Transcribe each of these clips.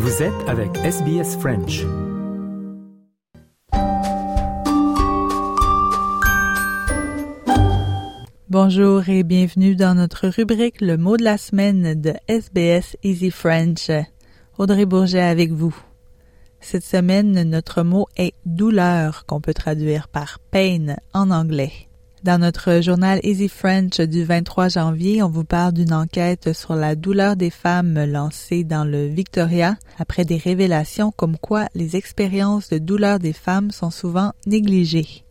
Vous êtes avec SBS French. Bonjour et bienvenue dans notre rubrique Le mot de la semaine de SBS Easy French. Audrey Bourget avec vous. Cette semaine, notre mot est douleur, qu'on peut traduire par pain en anglais. Dans notre journal Easy French du 23 janvier, on vous parle d'une enquête sur la douleur des femmes lancée dans le Victoria après des révélations comme quoi les expériences de douleur des femmes sont souvent négligées.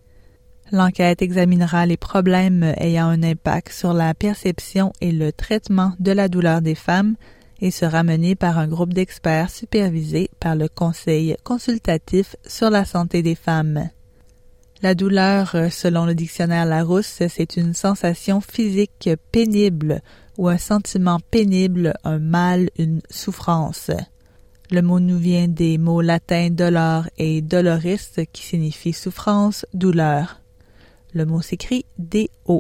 L'enquête examinera les problèmes ayant un impact sur la perception et le traitement de la douleur des femmes et sera menée par un groupe d'experts supervisé par le Conseil consultatif sur la santé des femmes. La douleur, selon le dictionnaire Larousse, c'est une sensation physique pénible ou un sentiment pénible, un mal, une souffrance. Le mot nous vient des mots latins dolor et doloris qui signifient souffrance, douleur. Le mot s'écrit D-O-U-L-E-U-R.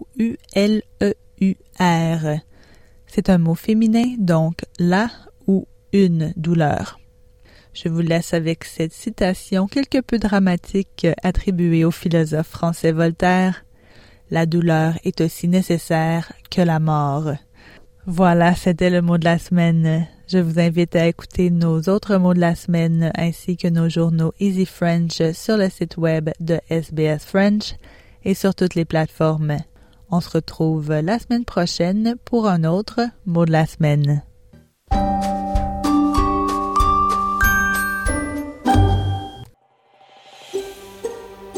C'est un mot féminin, donc la ou une douleur. Je vous laisse avec cette citation quelque peu dramatique attribuée au philosophe français Voltaire. La douleur est aussi nécessaire que la mort. Voilà, c'était le mot de la semaine. Je vous invite à écouter nos autres mots de la semaine ainsi que nos journaux Easy French sur le site web de SBS French et sur toutes les plateformes. On se retrouve la semaine prochaine pour un autre mot de la semaine.